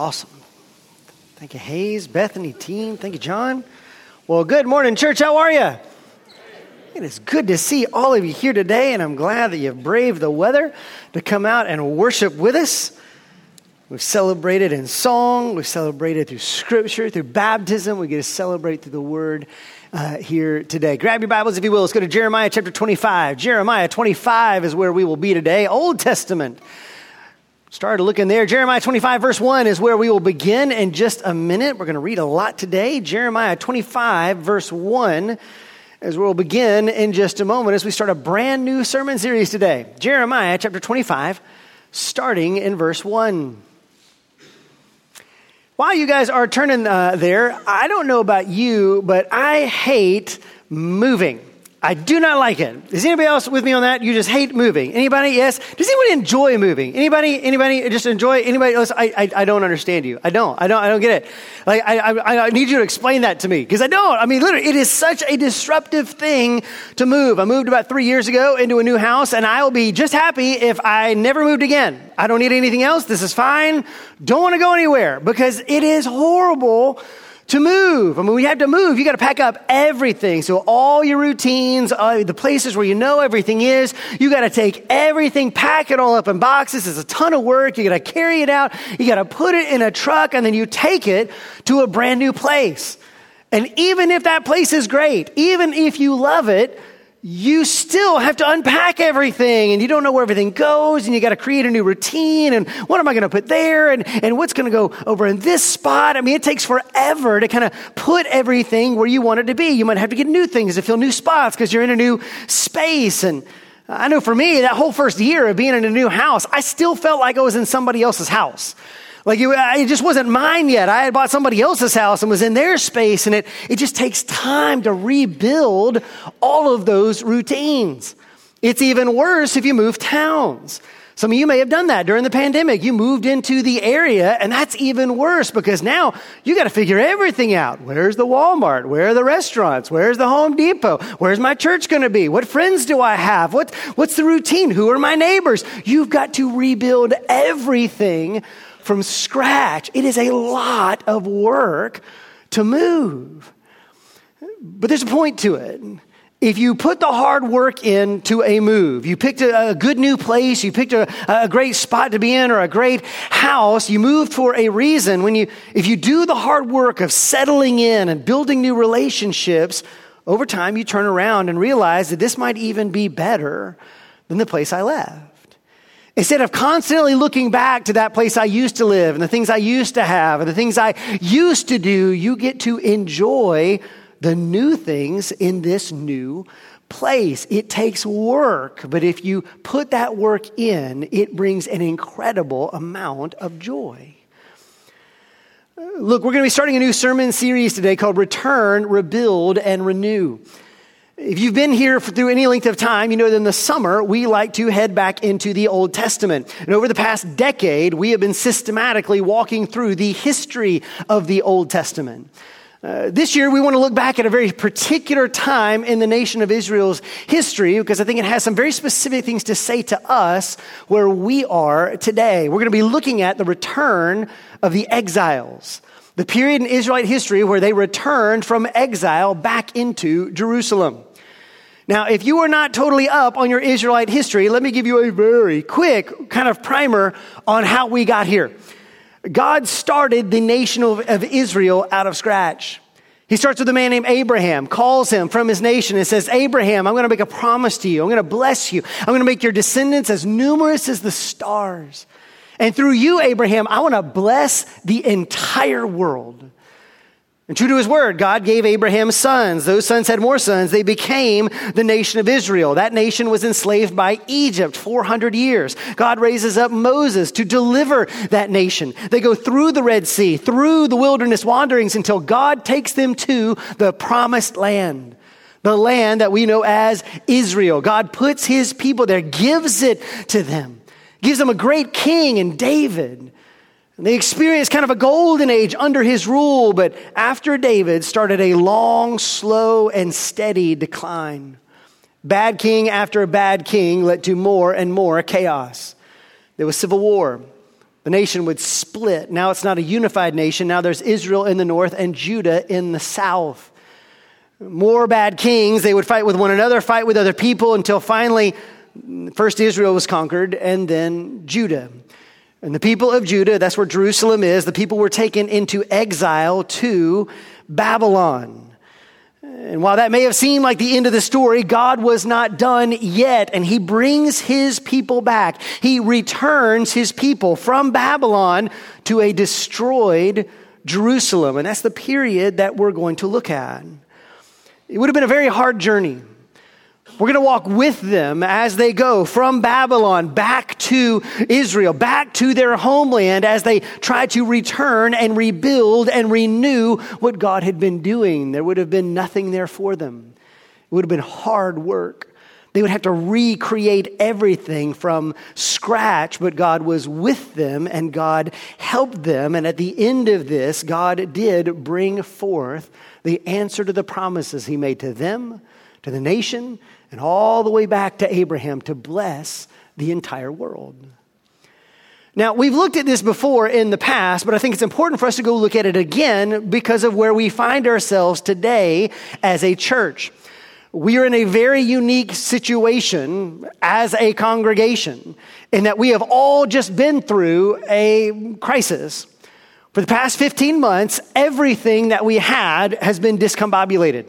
Awesome. Thank you, Hayes, Bethany, team. Thank you, John. Well, good morning, church. How are you? It is good to see all of you here today, and I'm glad that you've braved the weather to come out and worship with us. We've celebrated in song, we've celebrated through scripture, through baptism. We get to celebrate through the word uh, here today. Grab your Bibles, if you will. Let's go to Jeremiah chapter 25. Jeremiah 25 is where we will be today. Old Testament. Started looking there. Jeremiah 25, verse 1 is where we will begin in just a minute. We're going to read a lot today. Jeremiah 25, verse 1 is where we'll begin in just a moment as we start a brand new sermon series today. Jeremiah chapter 25, starting in verse 1. While you guys are turning uh, there, I don't know about you, but I hate moving. I do not like it. Is anybody else with me on that? You just hate moving. Anybody? Yes. Does anybody enjoy moving? Anybody? Anybody just enjoy? Anybody else? I, I, I don't understand you. I don't. I don't. I don't get it. Like I, I, I need you to explain that to me because I don't. I mean, literally, it is such a disruptive thing to move. I moved about three years ago into a new house, and I will be just happy if I never moved again. I don't need anything else. This is fine. Don't want to go anywhere because it is horrible to move. I mean, when you have to move, you got to pack up everything. So all your routines, the places where you know everything is, you got to take everything, pack it all up in boxes. It's a ton of work. You got to carry it out. You got to put it in a truck and then you take it to a brand new place. And even if that place is great, even if you love it, you still have to unpack everything and you don't know where everything goes and you got to create a new routine and what am I going to put there and, and what's going to go over in this spot. I mean, it takes forever to kind of put everything where you want it to be. You might have to get new things to fill new spots because you're in a new space. And I know for me, that whole first year of being in a new house, I still felt like I was in somebody else's house. Like it, it, just wasn't mine yet. I had bought somebody else's house and was in their space, and it, it just takes time to rebuild all of those routines. It's even worse if you move towns. Some of you may have done that during the pandemic. You moved into the area, and that's even worse because now you got to figure everything out. Where's the Walmart? Where are the restaurants? Where's the Home Depot? Where's my church going to be? What friends do I have? What, what's the routine? Who are my neighbors? You've got to rebuild everything from scratch. It is a lot of work to move. But there's a point to it. If you put the hard work into a move, you picked a, a good new place, you picked a, a, great spot to be in or a great house, you moved for a reason. When you, if you do the hard work of settling in and building new relationships, over time you turn around and realize that this might even be better than the place I left. Instead of constantly looking back to that place I used to live and the things I used to have and the things I used to do, you get to enjoy the new things in this new place. It takes work, but if you put that work in, it brings an incredible amount of joy. Look, we're going to be starting a new sermon series today called Return, Rebuild, and Renew. If you've been here through any length of time, you know that in the summer, we like to head back into the Old Testament. And over the past decade, we have been systematically walking through the history of the Old Testament. Uh, this year, we want to look back at a very particular time in the nation of Israel's history because I think it has some very specific things to say to us where we are today. We're going to be looking at the return of the exiles the period in Israelite history where they returned from exile back into Jerusalem. Now, if you are not totally up on your Israelite history, let me give you a very quick kind of primer on how we got here. God started the nation of, of Israel out of scratch. He starts with a man named Abraham, calls him from his nation and says, Abraham, I'm going to make a promise to you. I'm going to bless you. I'm going to make your descendants as numerous as the stars. And through you, Abraham, I want to bless the entire world. And true to his word, God gave Abraham sons. Those sons had more sons. They became the nation of Israel. That nation was enslaved by Egypt 400 years. God raises up Moses to deliver that nation. They go through the Red Sea, through the wilderness wanderings until God takes them to the promised land. The land that we know as Israel. God puts his people there, gives it to them, gives them a great king in David. They experienced kind of a golden age under his rule, but after David started a long, slow, and steady decline. Bad king after bad king led to more and more chaos. There was civil war. The nation would split. Now it's not a unified nation. Now there's Israel in the north and Judah in the south. More bad kings. They would fight with one another, fight with other people until finally, first Israel was conquered and then Judah. And the people of Judah, that's where Jerusalem is, the people were taken into exile to Babylon. And while that may have seemed like the end of the story, God was not done yet, and He brings His people back. He returns His people from Babylon to a destroyed Jerusalem. And that's the period that we're going to look at. It would have been a very hard journey. We're going to walk with them as they go from Babylon back to Israel, back to their homeland as they try to return and rebuild and renew what God had been doing. There would have been nothing there for them. It would have been hard work. They would have to recreate everything from scratch, but God was with them and God helped them. And at the end of this, God did bring forth the answer to the promises He made to them, to the nation, and all the way back to Abraham to bless the entire world. Now, we've looked at this before in the past, but I think it's important for us to go look at it again because of where we find ourselves today as a church. We are in a very unique situation as a congregation in that we have all just been through a crisis. For the past 15 months, everything that we had has been discombobulated.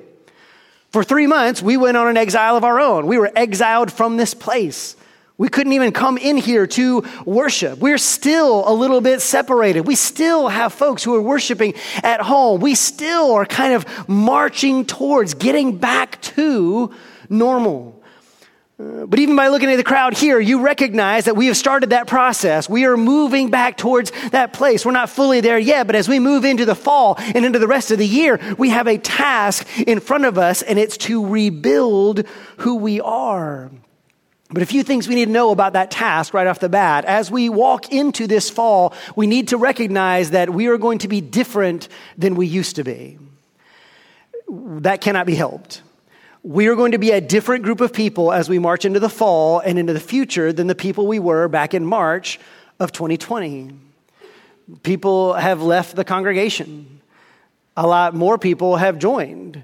For three months, we went on an exile of our own. We were exiled from this place. We couldn't even come in here to worship. We're still a little bit separated. We still have folks who are worshiping at home. We still are kind of marching towards getting back to normal. But even by looking at the crowd here, you recognize that we have started that process. We are moving back towards that place. We're not fully there yet, but as we move into the fall and into the rest of the year, we have a task in front of us, and it's to rebuild who we are. But a few things we need to know about that task right off the bat. As we walk into this fall, we need to recognize that we are going to be different than we used to be. That cannot be helped we are going to be a different group of people as we march into the fall and into the future than the people we were back in March of 2020. People have left the congregation. A lot more people have joined.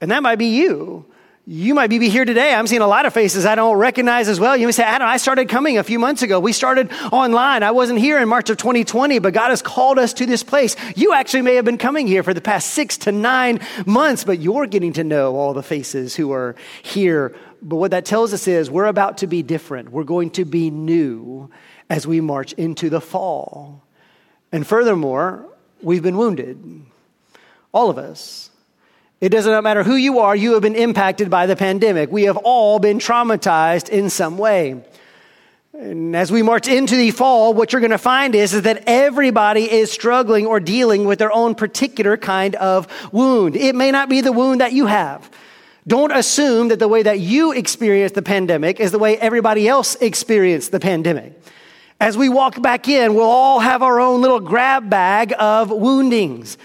And that might be you. You might be here today. I'm seeing a lot of faces I don't recognize as well. You may say, Adam, I started coming a few months ago. We started online. I wasn't here in March of 2020, but God has called us to this place. You actually may have been coming here for the past six to nine months, but you're getting to know all the faces who are here. But what that tells us is we're about to be different. We're going to be new as we march into the fall. And furthermore, we've been wounded. All of us. It does not matter who you are, you have been impacted by the pandemic. We have all been traumatized in some way. And as we march into the fall, what you're going to find is, is that everybody is struggling or dealing with their own particular kind of wound. It may not be the wound that you have. Don't assume that the way that you experience the pandemic is the way everybody else experienced the pandemic. As we walk back in, we'll all have our own little grab bag of woundings.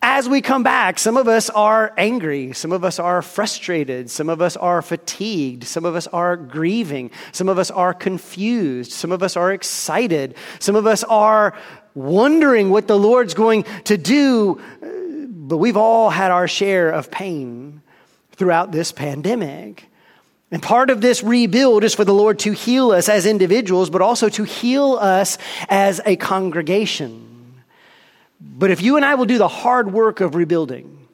As we come back, some of us are angry, some of us are frustrated, some of us are fatigued, some of us are grieving, some of us are confused, some of us are excited, some of us are wondering what the Lord's going to do. But we've all had our share of pain throughout this pandemic. And part of this rebuild is for the Lord to heal us as individuals, but also to heal us as a congregation. But if you and I will do the hard work of rebuilding,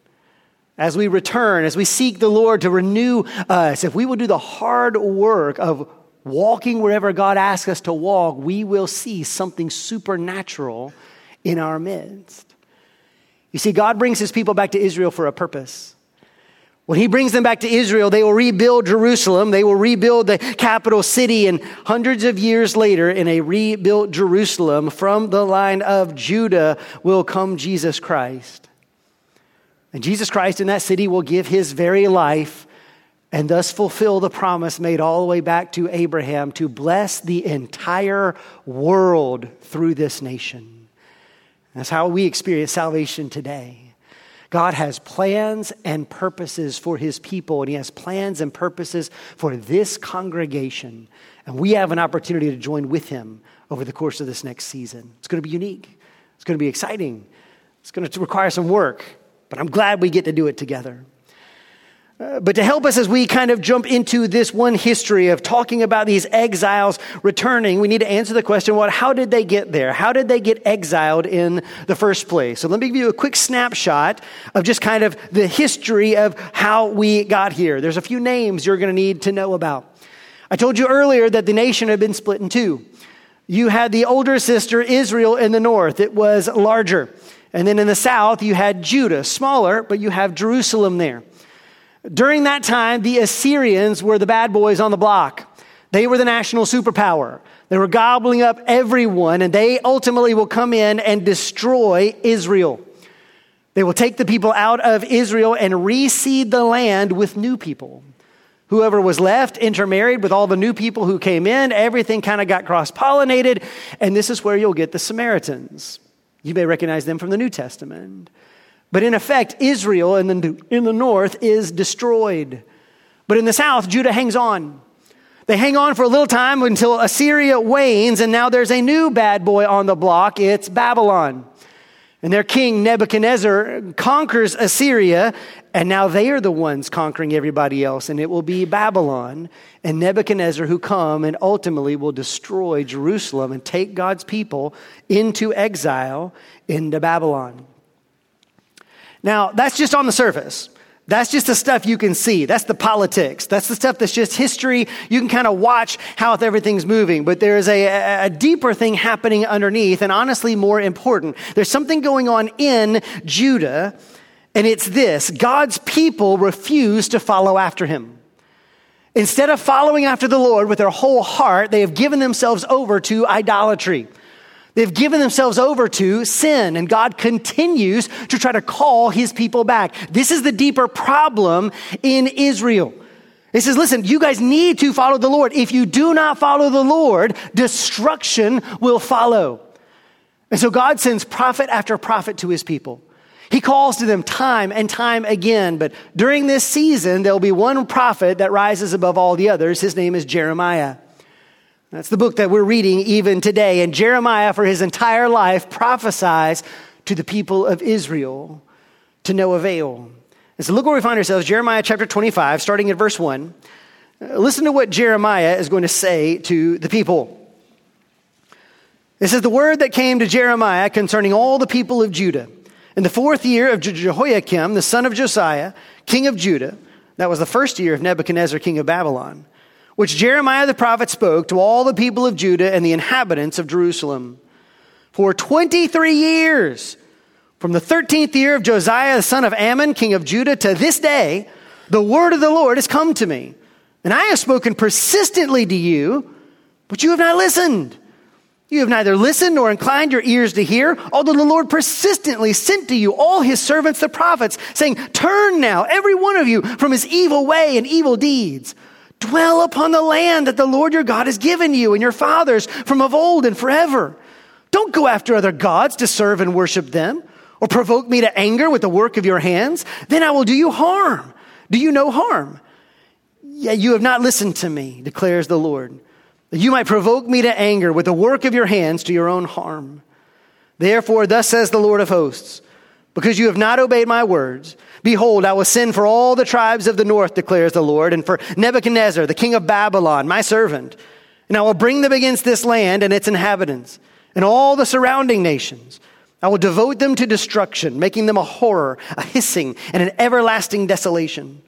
as we return, as we seek the Lord to renew us, if we will do the hard work of walking wherever God asks us to walk, we will see something supernatural in our midst. You see, God brings his people back to Israel for a purpose. When he brings them back to Israel, they will rebuild Jerusalem. They will rebuild the capital city. And hundreds of years later, in a rebuilt Jerusalem, from the line of Judah will come Jesus Christ. And Jesus Christ in that city will give his very life and thus fulfill the promise made all the way back to Abraham to bless the entire world through this nation. That's how we experience salvation today. God has plans and purposes for his people, and he has plans and purposes for this congregation. And we have an opportunity to join with him over the course of this next season. It's going to be unique, it's going to be exciting, it's going to require some work, but I'm glad we get to do it together. Uh, but to help us as we kind of jump into this one history of talking about these exiles returning, we need to answer the question what, how did they get there? How did they get exiled in the first place? So let me give you a quick snapshot of just kind of the history of how we got here. There's a few names you're going to need to know about. I told you earlier that the nation had been split in two. You had the older sister, Israel, in the north, it was larger. And then in the south, you had Judah, smaller, but you have Jerusalem there. During that time, the Assyrians were the bad boys on the block. They were the national superpower. They were gobbling up everyone, and they ultimately will come in and destroy Israel. They will take the people out of Israel and reseed the land with new people. Whoever was left intermarried with all the new people who came in. Everything kind of got cross pollinated. And this is where you'll get the Samaritans. You may recognize them from the New Testament. But in effect, Israel in the, in the north is destroyed. But in the south, Judah hangs on. They hang on for a little time until Assyria wanes, and now there's a new bad boy on the block. It's Babylon. And their king Nebuchadnezzar conquers Assyria, and now they are the ones conquering everybody else, and it will be Babylon and Nebuchadnezzar who come and ultimately will destroy Jerusalem and take God's people into exile into Babylon. Now, that's just on the surface. That's just the stuff you can see. That's the politics. That's the stuff that's just history. You can kind of watch how everything's moving. But there's a, a, deeper thing happening underneath, and honestly, more important. There's something going on in Judah, and it's this God's people refuse to follow after him. Instead of following after the Lord with their whole heart, they have given themselves over to idolatry. They've given themselves over to sin, and God continues to try to call his people back. This is the deeper problem in Israel. He says, listen, you guys need to follow the Lord. If you do not follow the Lord, destruction will follow. And so God sends prophet after prophet to his people. He calls to them time and time again. But during this season, there'll be one prophet that rises above all the others. His name is Jeremiah. That's the book that we're reading even today. And Jeremiah, for his entire life, prophesies to the people of Israel to no avail. And so look where we find ourselves Jeremiah chapter 25, starting at verse 1. Uh, listen to what Jeremiah is going to say to the people. It says, The word that came to Jeremiah concerning all the people of Judah. In the fourth year of Jehoiakim, the son of Josiah, king of Judah, that was the first year of Nebuchadnezzar, king of Babylon which Jeremiah the prophet spoke to all the people of Judah and the inhabitants of Jerusalem. For 23 years, from the 13th year of Josiah the son of Amon, king of Judah, to this day, the word of the Lord has come to me. And I have spoken persistently to you, but you have not listened. You have neither listened nor inclined your ears to hear, although the Lord persistently sent to you all his servants, the prophets, saying, Turn now, every one of you, from his evil way and evil deeds. Dwell upon the land that the Lord your God has given you and your fathers from of old and forever. Don't go after other gods to serve and worship them, or provoke me to anger with the work of your hands. Then I will do you harm. Do you no harm? Yet you have not listened to me, declares the Lord. That you might provoke me to anger with the work of your hands to your own harm. Therefore, thus says the Lord of hosts, because you have not obeyed my words, Behold, I will send for all the tribes of the north, declares the Lord, and for Nebuchadnezzar, the king of Babylon, my servant. And I will bring them against this land and its inhabitants and all the surrounding nations. I will devote them to destruction, making them a horror, a hissing, and an everlasting desolation.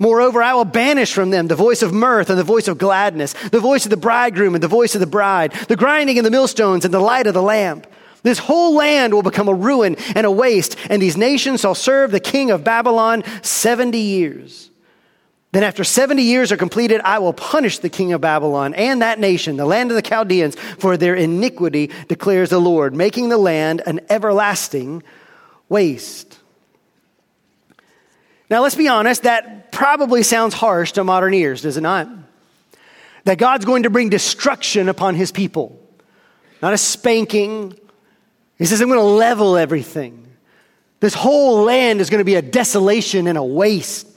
Moreover, I will banish from them the voice of mirth and the voice of gladness, the voice of the bridegroom and the voice of the bride, the grinding of the millstones and the light of the lamp. This whole land will become a ruin and a waste, and these nations shall serve the king of Babylon 70 years. Then, after 70 years are completed, I will punish the king of Babylon and that nation, the land of the Chaldeans, for their iniquity, declares the Lord, making the land an everlasting waste. Now, let's be honest, that probably sounds harsh to modern ears, does it not? That God's going to bring destruction upon his people. Not a spanking, he says, I'm going to level everything. This whole land is going to be a desolation and a waste.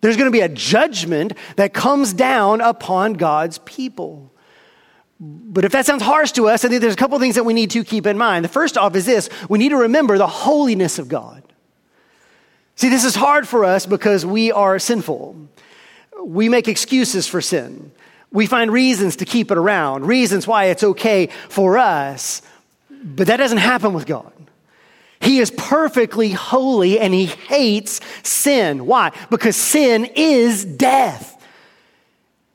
There's going to be a judgment that comes down upon God's people. But if that sounds harsh to us, I think there's a couple things that we need to keep in mind. The first off is this we need to remember the holiness of God. See, this is hard for us because we are sinful. We make excuses for sin. We find reasons to keep it around, reasons why it's okay for us. But that doesn't happen with God. He is perfectly holy and he hates sin. Why? Because sin is death.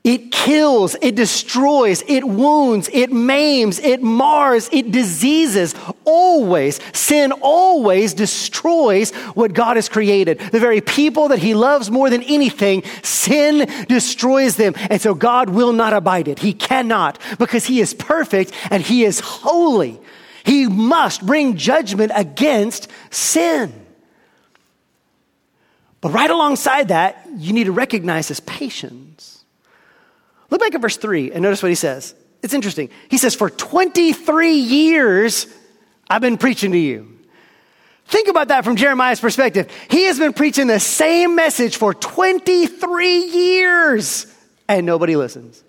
It kills, it destroys, it wounds, it maims, it mars, it diseases. Always, sin always destroys what God has created. The very people that He loves more than anything, sin destroys them. And so God will not abide it. He cannot because He is perfect and He is holy. He must bring judgment against sin. But right alongside that, you need to recognize His patience. Look back at verse 3 and notice what he says. It's interesting. He says, For 23 years, I've been preaching to you. Think about that from Jeremiah's perspective. He has been preaching the same message for 23 years, and nobody listens.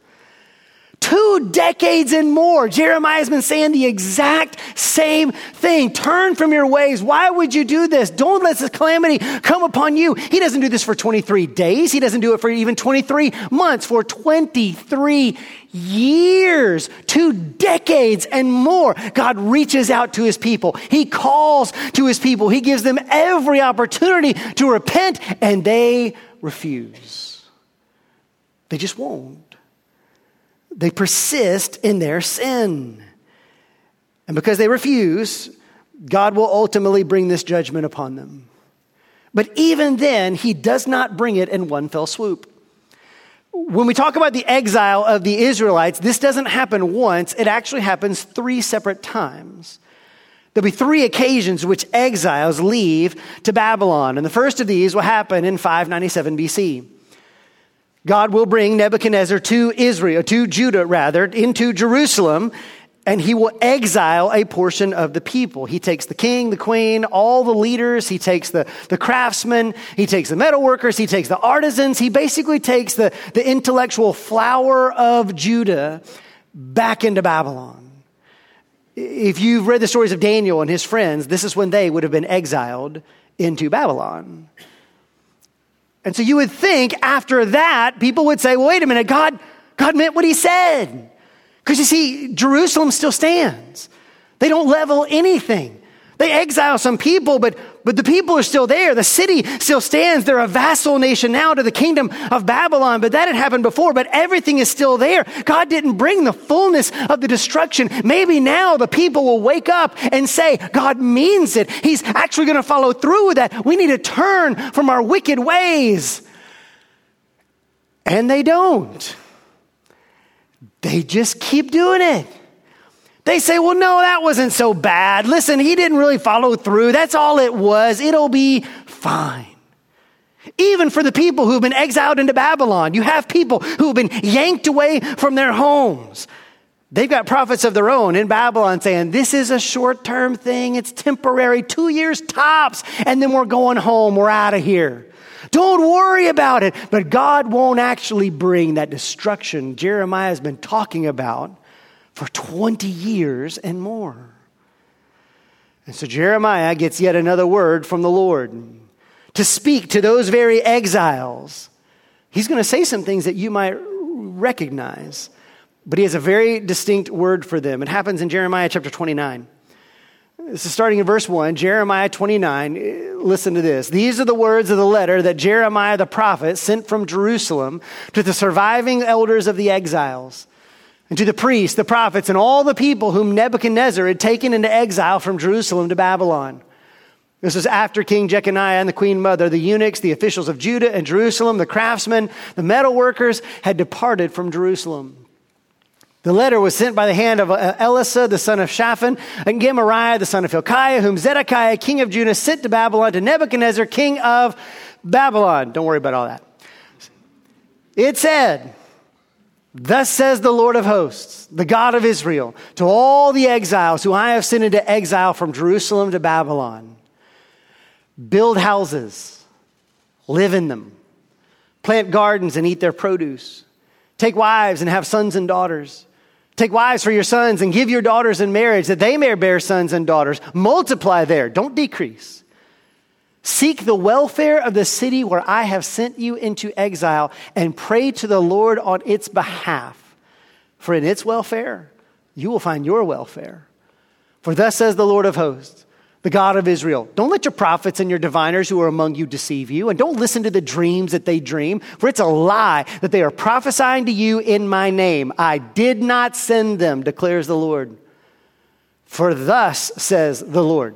Two decades and more, Jeremiah has been saying the exact same thing. Turn from your ways. Why would you do this? Don't let this calamity come upon you. He doesn't do this for 23 days. He doesn't do it for even 23 months, for 23 years, two decades and more. God reaches out to his people. He calls to his people. He gives them every opportunity to repent, and they refuse. They just won't. They persist in their sin. And because they refuse, God will ultimately bring this judgment upon them. But even then, he does not bring it in one fell swoop. When we talk about the exile of the Israelites, this doesn't happen once, it actually happens three separate times. There'll be three occasions which exiles leave to Babylon. And the first of these will happen in 597 BC. God will bring Nebuchadnezzar to Israel, to Judah rather, into Jerusalem, and he will exile a portion of the people. He takes the king, the queen, all the leaders, he takes the, the craftsmen, he takes the metal workers, he takes the artisans, he basically takes the, the intellectual flower of Judah back into Babylon. If you've read the stories of Daniel and his friends, this is when they would have been exiled into Babylon. And so you would think after that, people would say, well, wait a minute, God, God meant what he said. Because you see, Jerusalem still stands. They don't level anything. They exile some people, but, but the people are still there. The city still stands. They're a vassal nation now to the kingdom of Babylon, but that had happened before, but everything is still there. God didn't bring the fullness of the destruction. Maybe now the people will wake up and say, God means it. He's actually going to follow through with that. We need to turn from our wicked ways. And they don't. They just keep doing it. They say, well, no, that wasn't so bad. Listen, he didn't really follow through. That's all it was. It'll be fine. Even for the people who've been exiled into Babylon, you have people who've been yanked away from their homes. They've got prophets of their own in Babylon saying, This is a short term thing. It's temporary, two years tops, and then we're going home. We're out of here. Don't worry about it. But God won't actually bring that destruction Jeremiah has been talking about for 20 years and more. And so Jeremiah gets yet another word from the Lord to speak to those very exiles. He's going to say some things that you might recognize, but he has a very distinct word for them. It happens in Jeremiah chapter 29. This is starting in verse 1, Jeremiah 29. Listen to this. These are the words of the letter that Jeremiah the prophet sent from Jerusalem to the surviving elders of the exiles and to the priests, the prophets, and all the people whom Nebuchadnezzar had taken into exile from Jerusalem to Babylon. This was after King Jeconiah and the queen mother, the eunuchs, the officials of Judah and Jerusalem, the craftsmen, the metal workers had departed from Jerusalem. The letter was sent by the hand of uh, Elasah, the son of Shaphan, and Gemariah, the son of Hilkiah, whom Zedekiah, king of Judah, sent to Babylon to Nebuchadnezzar, king of Babylon. Don't worry about all that. It said, Thus says the Lord of hosts, the God of Israel, to all the exiles who I have sent into exile from Jerusalem to Babylon build houses, live in them, plant gardens and eat their produce, take wives and have sons and daughters, Take wives for your sons and give your daughters in marriage that they may bear sons and daughters. Multiply there, don't decrease. Seek the welfare of the city where I have sent you into exile and pray to the Lord on its behalf. For in its welfare, you will find your welfare. For thus says the Lord of hosts the God of Israel. Don't let your prophets and your diviners who are among you deceive you, and don't listen to the dreams that they dream, for it's a lie that they are prophesying to you in my name. I did not send them, declares the Lord. For thus says the Lord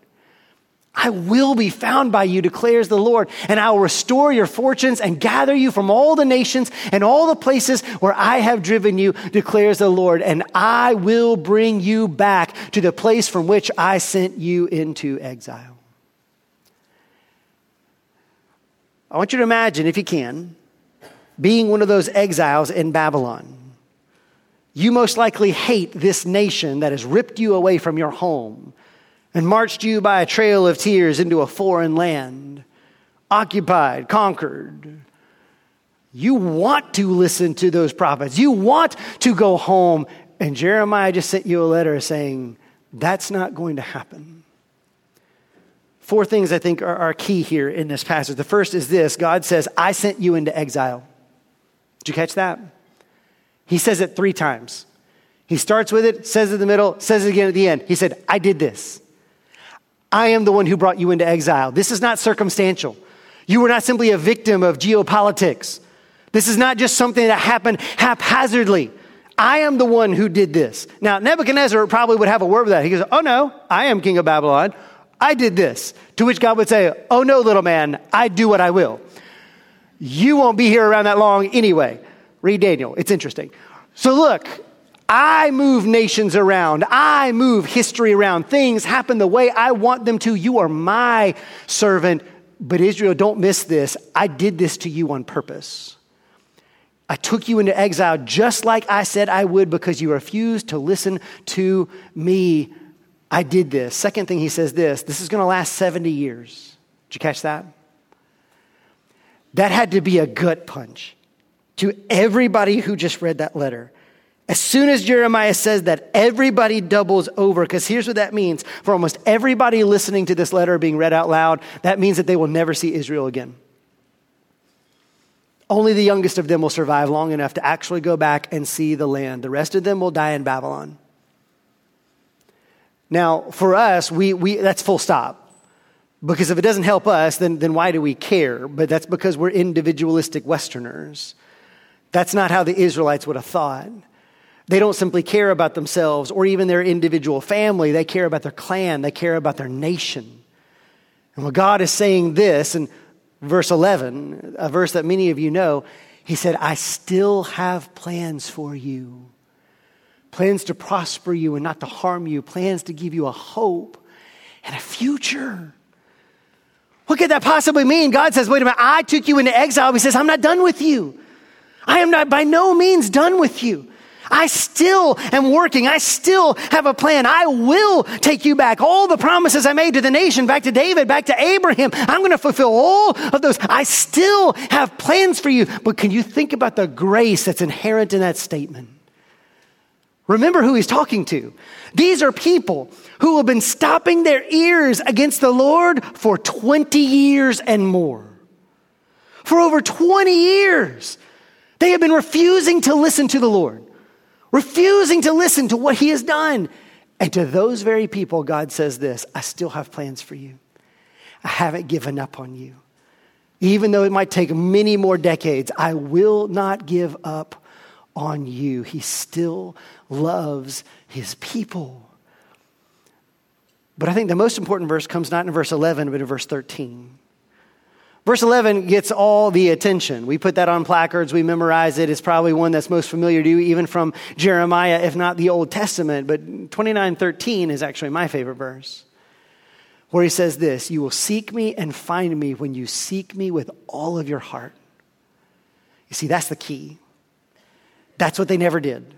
I will be found by you, declares the Lord, and I will restore your fortunes and gather you from all the nations and all the places where I have driven you, declares the Lord, and I will bring you back to the place from which I sent you into exile. I want you to imagine, if you can, being one of those exiles in Babylon. You most likely hate this nation that has ripped you away from your home and marched you by a trail of tears into a foreign land, occupied, conquered. You want to listen to those prophets. You want to go home. And Jeremiah just sent you a letter saying, that's not going to happen. Four things I think are, are key here in this passage. The first is this God says, I sent you into exile. Did you catch that? He says it three times. He starts with it, says it in the middle, says it again at the end. He said, I did this. I am the one who brought you into exile. This is not circumstantial. You were not simply a victim of geopolitics. This is not just something that happened haphazardly. I am the one who did this. Now, Nebuchadnezzar probably would have a word with that. He goes, Oh no, I am king of Babylon. I did this. To which God would say, Oh no, little man, I do what I will. You won't be here around that long anyway. Read Daniel, it's interesting. So look, I move nations around. I move history around. Things happen the way I want them to. You are my servant. But Israel, don't miss this. I did this to you on purpose. I took you into exile just like I said I would because you refused to listen to me. I did this. Second thing he says this this is going to last 70 years. Did you catch that? That had to be a gut punch to everybody who just read that letter. As soon as Jeremiah says that, everybody doubles over, because here's what that means. For almost everybody listening to this letter being read out loud, that means that they will never see Israel again. Only the youngest of them will survive long enough to actually go back and see the land. The rest of them will die in Babylon. Now, for us, we, we, that's full stop. Because if it doesn't help us, then, then why do we care? But that's because we're individualistic Westerners. That's not how the Israelites would have thought. They don't simply care about themselves or even their individual family, they care about their clan, they care about their nation. And when God is saying this in verse 11, a verse that many of you know, He said, I still have plans for you plans to prosper you and not to harm you, plans to give you a hope and a future. What could that possibly mean? God says, wait a minute, I took you into exile. He says, I'm not done with you. I am not by no means done with you. I still am working. I still have a plan. I will take you back. All the promises I made to the nation, back to David, back to Abraham, I'm going to fulfill all of those. I still have plans for you. But can you think about the grace that's inherent in that statement? Remember who he's talking to. These are people who have been stopping their ears against the Lord for 20 years and more. For over 20 years, they have been refusing to listen to the Lord, refusing to listen to what he has done. And to those very people, God says this I still have plans for you. I haven't given up on you. Even though it might take many more decades, I will not give up on you. He still loves his people. But I think the most important verse comes not in verse 11, but in verse 13. Verse 11 gets all the attention. We put that on placards, we memorize it. It's probably one that's most familiar to you, even from Jeremiah, if not the Old Testament. But 29:13 is actually my favorite verse. where he says this You will seek me and find me when you seek me with all of your heart. You see, that's the key. That's what they never did.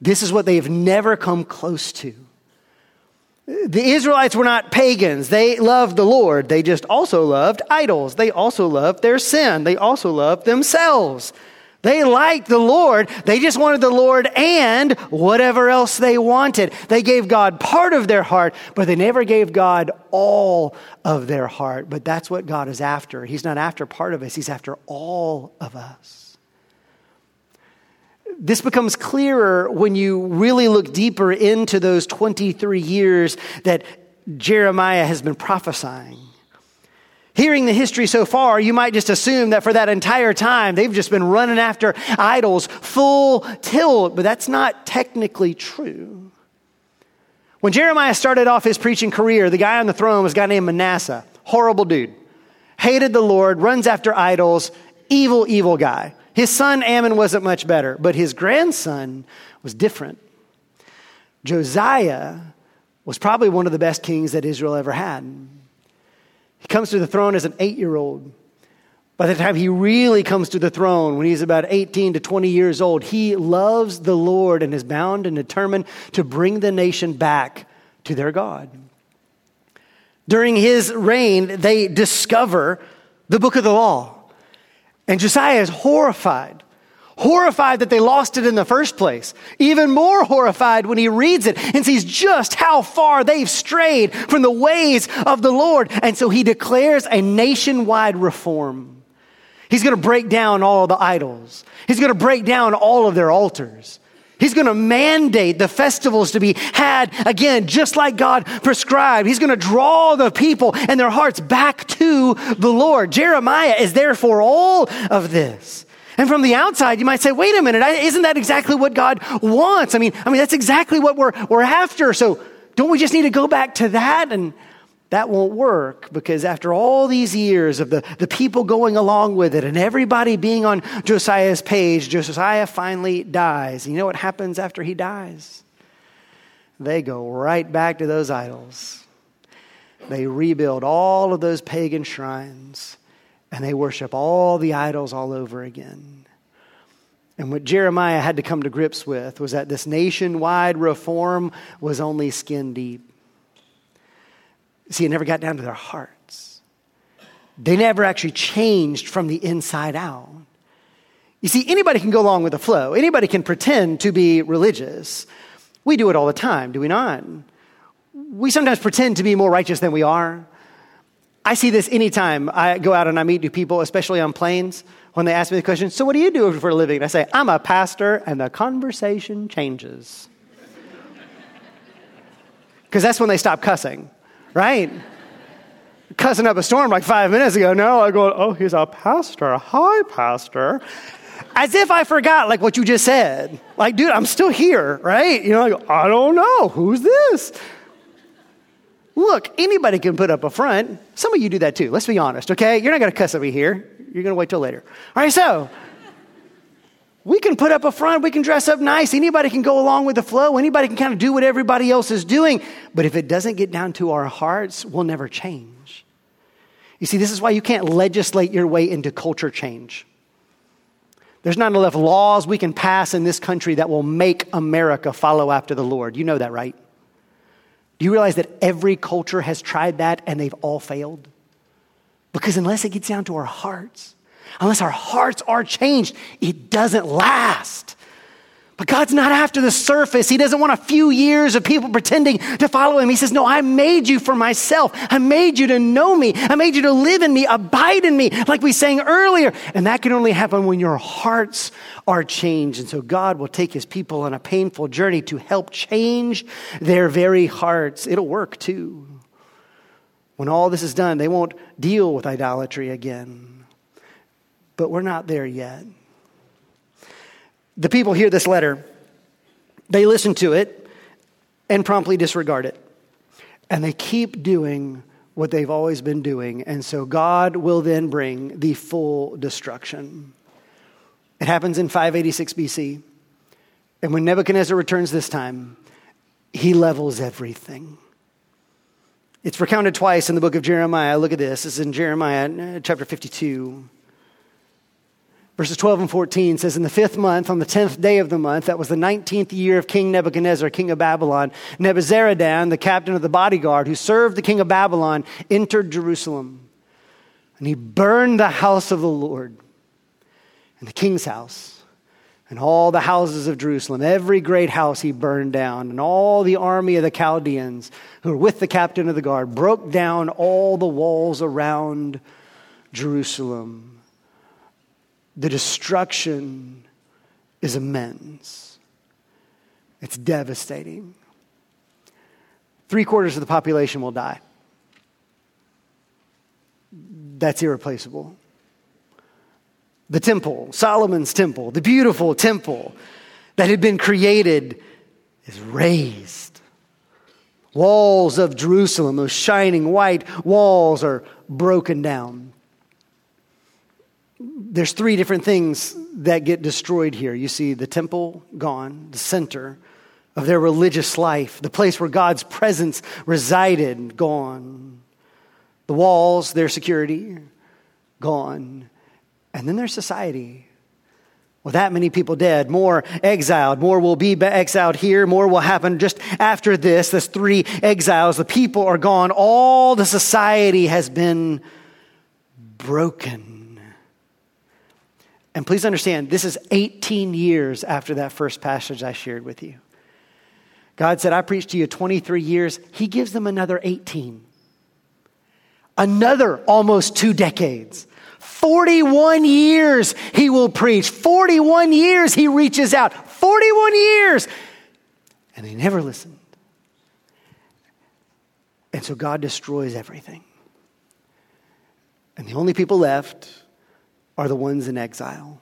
This is what they have never come close to. The Israelites were not pagans. They loved the Lord. They just also loved idols. They also loved their sin. They also loved themselves. They liked the Lord. They just wanted the Lord and whatever else they wanted. They gave God part of their heart, but they never gave God all of their heart. But that's what God is after. He's not after part of us, He's after all of us. This becomes clearer when you really look deeper into those 23 years that Jeremiah has been prophesying. Hearing the history so far, you might just assume that for that entire time, they've just been running after idols full tilt, but that's not technically true. When Jeremiah started off his preaching career, the guy on the throne was a guy named Manasseh. Horrible dude. Hated the Lord, runs after idols, evil, evil guy. His son Amon wasn't much better, but his grandson was different. Josiah was probably one of the best kings that Israel ever had. He comes to the throne as an eight year old. By the time he really comes to the throne, when he's about 18 to 20 years old, he loves the Lord and is bound and determined to bring the nation back to their God. During his reign, they discover the book of the law. And Josiah is horrified horrified that they lost it in the first place. Even more horrified when he reads it and sees just how far they've strayed from the ways of the Lord. And so he declares a nationwide reform. He's going to break down all the idols. He's going to break down all of their altars. He's going to mandate the festivals to be had again, just like God prescribed. He's going to draw the people and their hearts back to the Lord. Jeremiah is there for all of this. And from the outside, you might say, wait a minute, isn't that exactly what God wants? I mean, I mean, that's exactly what we're, we're after. So don't we just need to go back to that? And that won't work because after all these years of the, the people going along with it and everybody being on Josiah's page, Josiah finally dies. You know what happens after he dies? They go right back to those idols. They rebuild all of those pagan shrines and they worship all the idols all over again. And what Jeremiah had to come to grips with was that this nationwide reform was only skin deep. See, it never got down to their hearts. They never actually changed from the inside out. You see, anybody can go along with the flow, anybody can pretend to be religious. We do it all the time, do we not? We sometimes pretend to be more righteous than we are. I see this anytime I go out and I meet new people, especially on planes, when they ask me the question, So, what do you do for a living? I say, I'm a pastor, and the conversation changes. Because that's when they stop cussing, right? Cussing up a storm like five minutes ago. No, I go, Oh, he's a pastor. Hi, pastor. As if I forgot, like what you just said. Like, dude, I'm still here, right? You know, I go, I don't know. Who's this? Look, anybody can put up a front. Some of you do that too. Let's be honest, okay? You're not going to cuss at me here. You're going to wait till later. All right, so we can put up a front. We can dress up nice. Anybody can go along with the flow. Anybody can kind of do what everybody else is doing. But if it doesn't get down to our hearts, we'll never change. You see, this is why you can't legislate your way into culture change. There's not enough laws we can pass in this country that will make America follow after the Lord. You know that, right? Do you realize that every culture has tried that and they've all failed? Because unless it gets down to our hearts, unless our hearts are changed, it doesn't last. But God's not after the surface. He doesn't want a few years of people pretending to follow Him. He says, No, I made you for myself. I made you to know me. I made you to live in me, abide in me, like we sang earlier. And that can only happen when your hearts are changed. And so God will take His people on a painful journey to help change their very hearts. It'll work too. When all this is done, they won't deal with idolatry again. But we're not there yet. The people hear this letter, they listen to it, and promptly disregard it. And they keep doing what they've always been doing. And so God will then bring the full destruction. It happens in 586 BC. And when Nebuchadnezzar returns this time, he levels everything. It's recounted twice in the book of Jeremiah. Look at this. It's in Jeremiah uh, chapter 52. Verses 12 and 14 says, In the fifth month, on the tenth day of the month, that was the nineteenth year of King Nebuchadnezzar, king of Babylon, Nebuzaradan, the captain of the bodyguard, who served the king of Babylon, entered Jerusalem. And he burned the house of the Lord and the king's house and all the houses of Jerusalem. Every great house he burned down, and all the army of the Chaldeans who were with the captain of the guard broke down all the walls around Jerusalem. The destruction is immense, it's devastating. Three quarters of the population will die. That's irreplaceable. The temple, Solomon's temple, the beautiful temple that had been created, is razed. Walls of Jerusalem, those shining white walls, are broken down. There's three different things that get destroyed here. You see the temple gone, the center of their religious life, the place where God's presence resided, gone. The walls, their security, gone. And then their society. Well, that many people dead, more exiled, more will be exiled here, more will happen just after this. There's three exiles. The people are gone. All the society has been broken. And please understand, this is 18 years after that first passage I shared with you. God said, I preached to you 23 years. He gives them another 18. Another almost two decades. 41 years he will preach. 41 years he reaches out. 41 years. And they never listened. And so God destroys everything. And the only people left are the ones in exile,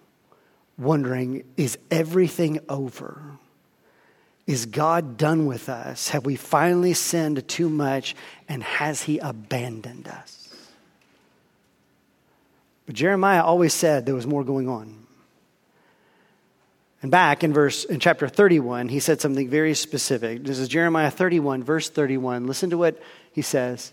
wondering is everything over? Is God done with us? Have we finally sinned too much? And has He abandoned us? But Jeremiah always said there was more going on. And back in verse in chapter 31, he said something very specific. This is Jeremiah 31, verse 31. Listen to what he says.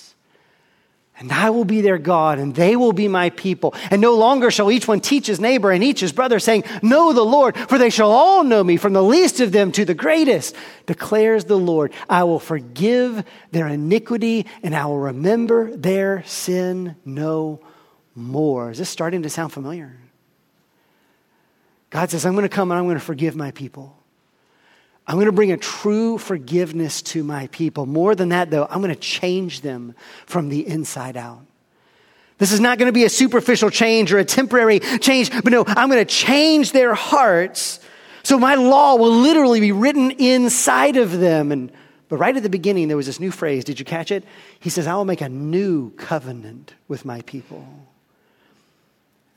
And I will be their God, and they will be my people. And no longer shall each one teach his neighbor and each his brother, saying, Know the Lord, for they shall all know me, from the least of them to the greatest, declares the Lord. I will forgive their iniquity, and I will remember their sin no more. Is this starting to sound familiar? God says, I'm going to come and I'm going to forgive my people. I'm going to bring a true forgiveness to my people. More than that, though, I'm going to change them from the inside out. This is not going to be a superficial change or a temporary change, but no, I'm going to change their hearts. So my law will literally be written inside of them. And, but right at the beginning, there was this new phrase. Did you catch it? He says, I will make a new covenant with my people.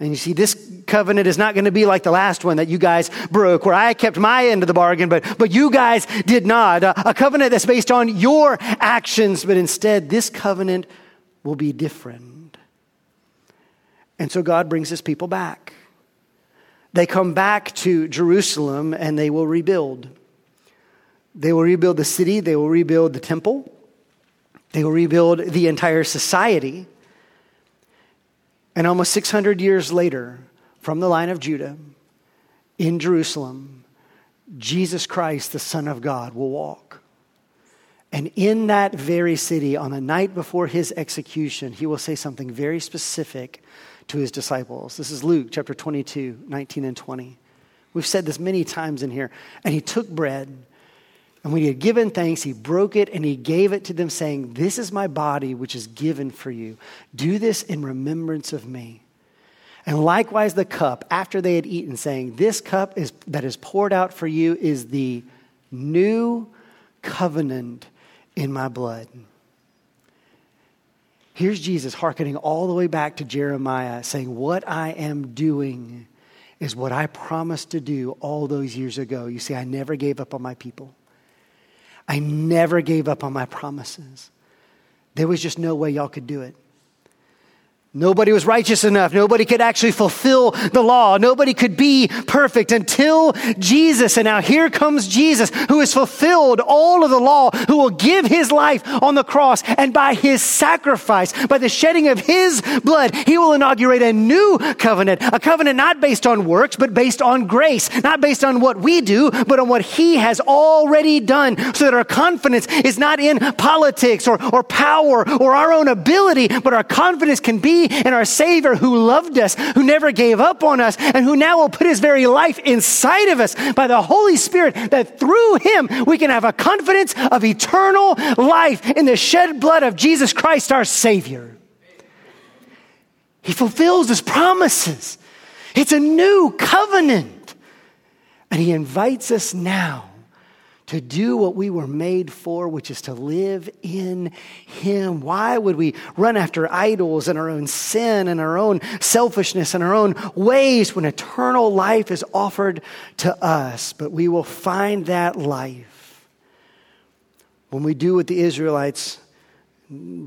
And you see, this covenant is not going to be like the last one that you guys broke, where I kept my end of the bargain, but, but you guys did not. A, a covenant that's based on your actions, but instead, this covenant will be different. And so God brings his people back. They come back to Jerusalem and they will rebuild. They will rebuild the city, they will rebuild the temple, they will rebuild the entire society. And almost 600 years later, from the line of Judah, in Jerusalem, Jesus Christ, the Son of God, will walk. And in that very city, on the night before his execution, he will say something very specific to his disciples. This is Luke chapter 22, 19 and 20. We've said this many times in here. And he took bread and when he had given thanks, he broke it and he gave it to them, saying, This is my body, which is given for you. Do this in remembrance of me. And likewise, the cup, after they had eaten, saying, This cup is, that is poured out for you is the new covenant in my blood. Here's Jesus hearkening all the way back to Jeremiah, saying, What I am doing is what I promised to do all those years ago. You see, I never gave up on my people, I never gave up on my promises. There was just no way y'all could do it. Nobody was righteous enough. Nobody could actually fulfill the law. Nobody could be perfect until Jesus. And now here comes Jesus, who has fulfilled all of the law, who will give his life on the cross. And by his sacrifice, by the shedding of his blood, he will inaugurate a new covenant, a covenant not based on works, but based on grace, not based on what we do, but on what he has already done, so that our confidence is not in politics or, or power or our own ability, but our confidence can be and our Savior who loved us, who never gave up on us, and who now will put his very life inside of us by the Holy Spirit, that through him we can have a confidence of eternal life in the shed blood of Jesus Christ, our Savior. He fulfills his promises. It's a new covenant. And he invites us now to do what we were made for, which is to live in Him. Why would we run after idols and our own sin and our own selfishness and our own ways when eternal life is offered to us? But we will find that life when we do what the Israelites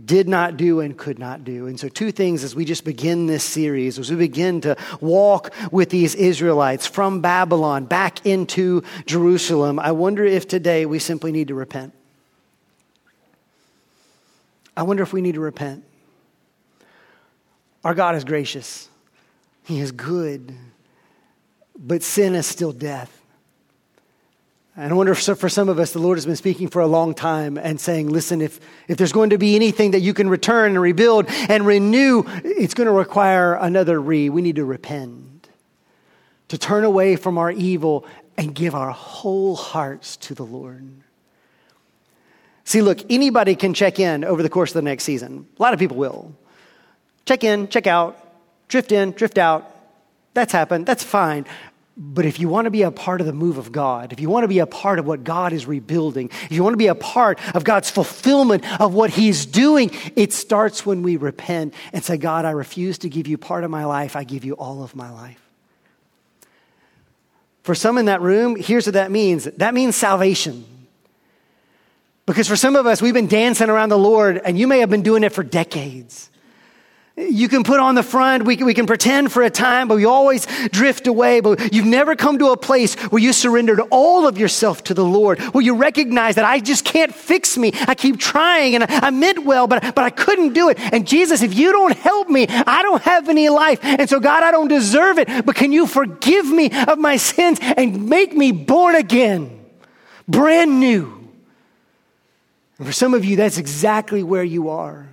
did not do and could not do. And so, two things as we just begin this series, as we begin to walk with these Israelites from Babylon back into Jerusalem, I wonder if today we simply need to repent. I wonder if we need to repent. Our God is gracious, He is good, but sin is still death. And I wonder if for some of us, the Lord has been speaking for a long time and saying, listen, if, if there's going to be anything that you can return and rebuild and renew, it's going to require another re. We need to repent, to turn away from our evil and give our whole hearts to the Lord. See, look, anybody can check in over the course of the next season. A lot of people will. Check in, check out, drift in, drift out. That's happened. That's fine. But if you want to be a part of the move of God, if you want to be a part of what God is rebuilding, if you want to be a part of God's fulfillment of what He's doing, it starts when we repent and say, God, I refuse to give you part of my life, I give you all of my life. For some in that room, here's what that means that means salvation. Because for some of us, we've been dancing around the Lord, and you may have been doing it for decades. You can put on the front, we we can pretend for a time, but we always drift away. But you've never come to a place where you surrendered all of yourself to the Lord, where you recognize that I just can't fix me. I keep trying and I, I meant well, but, but I couldn't do it. And Jesus, if you don't help me, I don't have any life. And so, God, I don't deserve it, but can you forgive me of my sins and make me born again, brand new? And for some of you, that's exactly where you are.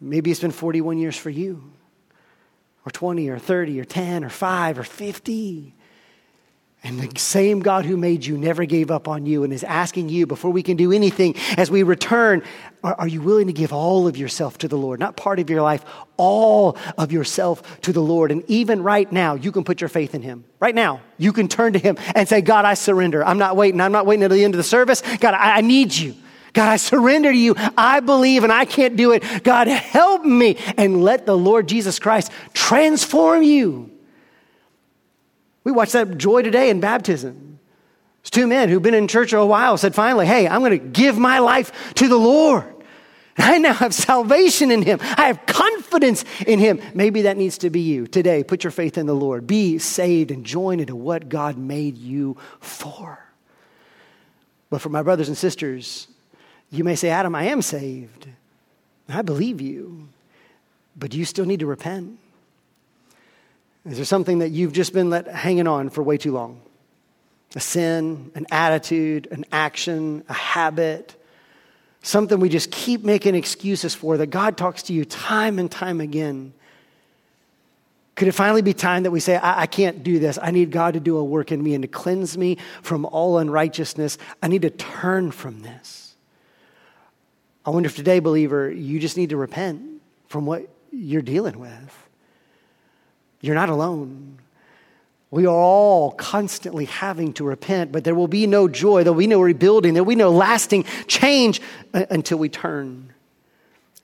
Maybe it's been 41 years for you, or 20, or 30, or 10, or 5, or 50. And the same God who made you never gave up on you and is asking you before we can do anything as we return, are, are, you willing to give all of yourself to the Lord? Not part of your life, all of yourself to the Lord. And even right now, you can put your faith in Him. Right now, you can turn to Him and say, God, I surrender. I'm not waiting. I'm not waiting until the end of the service. God, I, I need you. God, I surrender to you. I believe and I can't do it. God, help me and let the Lord Jesus Christ transform you. We watched that joy today in baptism. It's two men who've been in church a while said finally, Hey, I'm going to give my life to the Lord. I now have salvation in Him. I have confidence in Him. Maybe that needs to be you today. Put your faith in the Lord. Be saved and join into what God made you for. But for my brothers and sisters you may say, Adam, I am saved. I believe you. But you still need to repent? Is there something that you've just been let hanging on for way too long? A sin, an attitude, an action, a habit, something we just keep making excuses for that God talks to you time and time again. Could it finally be time that we say, I, I, can't do this. I need God to do a work in me and to cleanse me from all unrighteousness. I need to turn from this. I wonder if today, believer, you just need to repent from what you're dealing with. You're not alone. We are all constantly having to repent, but there will be no joy, there will be no rebuilding, there will be no lasting change uh, until we turn.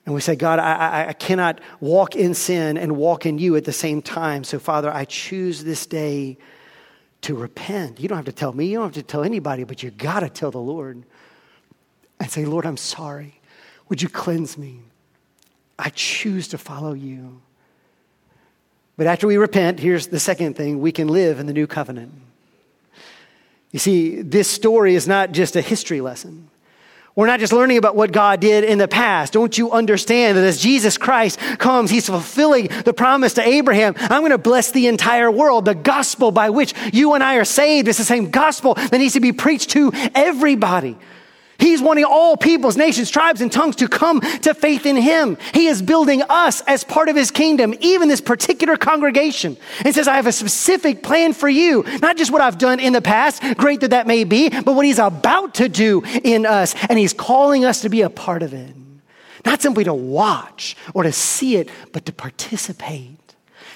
And we say, God, I, I, cannot walk in sin and walk in you at the same time. So, Father, I choose this day to repent. You don't have to tell me, you don't have to tell anybody, but you got to tell the Lord and say, Lord, I'm sorry. Would you cleanse me? I choose to follow you. But after we repent, here's the second thing we can live in the new covenant. You see, this story is not just a history lesson. We're not just learning about what God did in the past. Don't you understand that as Jesus Christ comes, he's fulfilling the promise to Abraham. I'm going to bless the entire world. The gospel by which you and I are saved is the same gospel that needs to be preached to everybody. He's wanting all peoples, nations, tribes, and tongues to come to faith in him. He is building us as part of his kingdom, even this particular congregation. And says, I have a specific plan for you. Not just what I've done in the past, great that that may be, but what he's about to do in us. And he's calling us to be a part of it. Not simply to watch or to see it, but to participate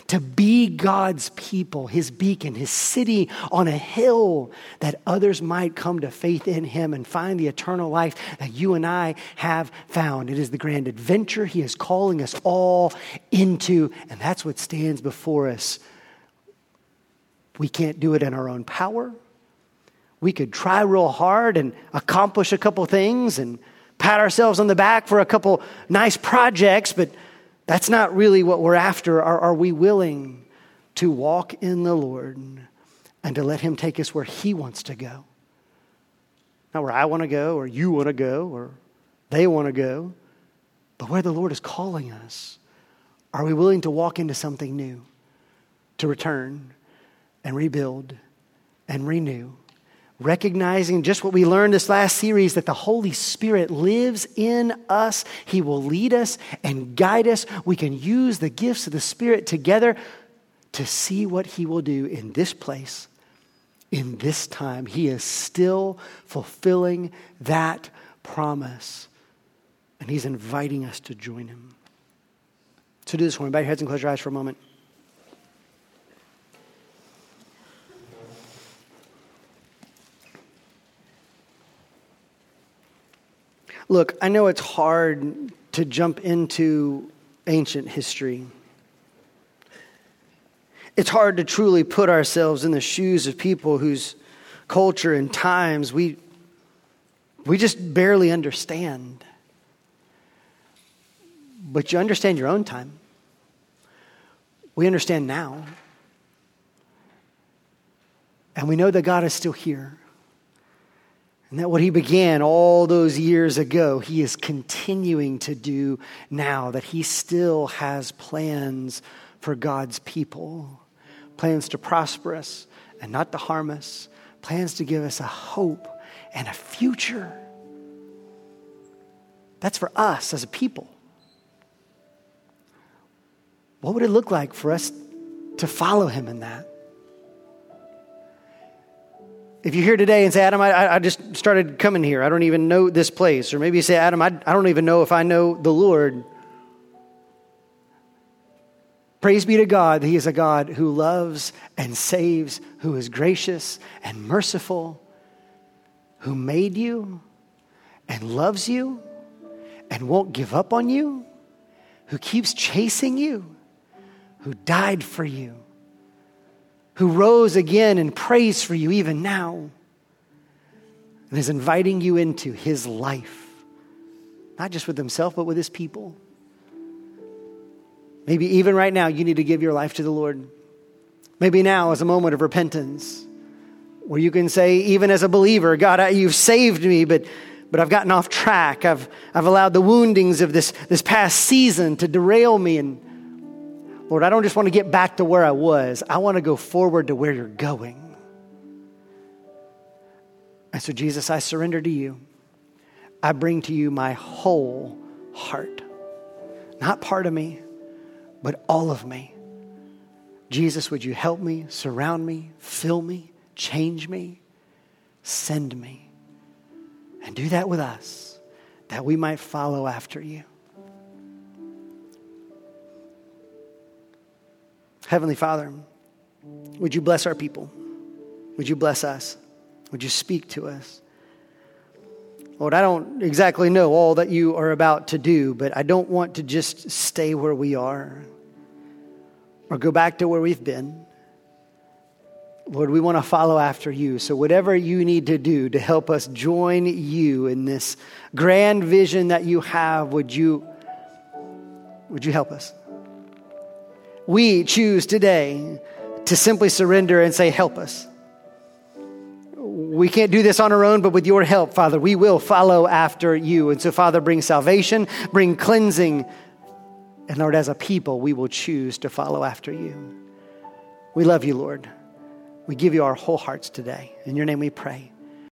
to be God's people, his beacon, his city on a hill that others might come to faith in him and find the eternal life that you and I have found. It is the grand adventure he is calling us all into, and that's what stands before us. We can't do it in our own power. We could try real hard and accomplish a couple things and pat ourselves on the back for a couple nice projects, but that's not really what we're after. Are, are we willing to walk in the Lord and to let Him take us where He wants to go? Not where I want to go, or you want to go, or they want to go, but where the Lord is calling us. Are we willing to walk into something new, to return and rebuild and renew? Recognizing just what we learned this last series that the Holy Spirit lives in us. He will lead us and guide us. We can use the gifts of the Spirit together to see what He will do in this place, in this time. He is still fulfilling that promise, and He's inviting us to join Him. So do this one. Bow your heads and close your eyes for a moment. Look, I know it's hard to jump into ancient history. It's hard to truly put ourselves in the shoes of people whose culture and times we, we just barely understand. But you understand your own time. We understand now. And we know that God is still here. And that what he began all those years ago, he is continuing to do now, that he still has plans for God's people plans to prosper us and not to harm us, plans to give us a hope and a future. That's for us as a people. What would it look like for us to follow him in that? If you're here today and say, Adam, I, I just started coming here, I don't even know this place. Or maybe you say, Adam, I, I don't even know if I know the Lord. Praise be to God that He is a God who loves and saves, who is gracious and merciful, who made you and loves you and won't give up on you, who keeps chasing you, who died for you who rose again and prays for you even now and is inviting you into his life, not just with himself, but with his people. Maybe even right now, you need to give your life to the Lord. Maybe now is a moment of repentance where you can say, even as a believer, God, you've saved me, but, but I've gotten off track. I've, I've allowed the woundings of this, this past season to derail me and Lord, I don't just want to get back to where I was, I want to go forward to where you're going. And so, Jesus, I surrender to you. I bring to you my whole heart. Not part of me, but all of me. Jesus, would you help me, surround me, fill me, change me, send me? And do that with us, that we might follow after you. Heavenly Father, would you bless our people? Would you bless us? Would you speak to us? Lord, I don't exactly know all that you are about to do, but I don't want to just stay where we are or go back to where we've been. Lord, we want to follow after you. So, whatever you need to do to help us join you in this grand vision that you have, would you, would you help us? We choose today to simply surrender and say, Help us. We can't do this on our own, but with your help, Father, we will follow after you. And so, Father, bring salvation, bring cleansing. And Lord, as a people, we will choose to follow after you. We love you, Lord. We give you our whole hearts today. In your name we pray.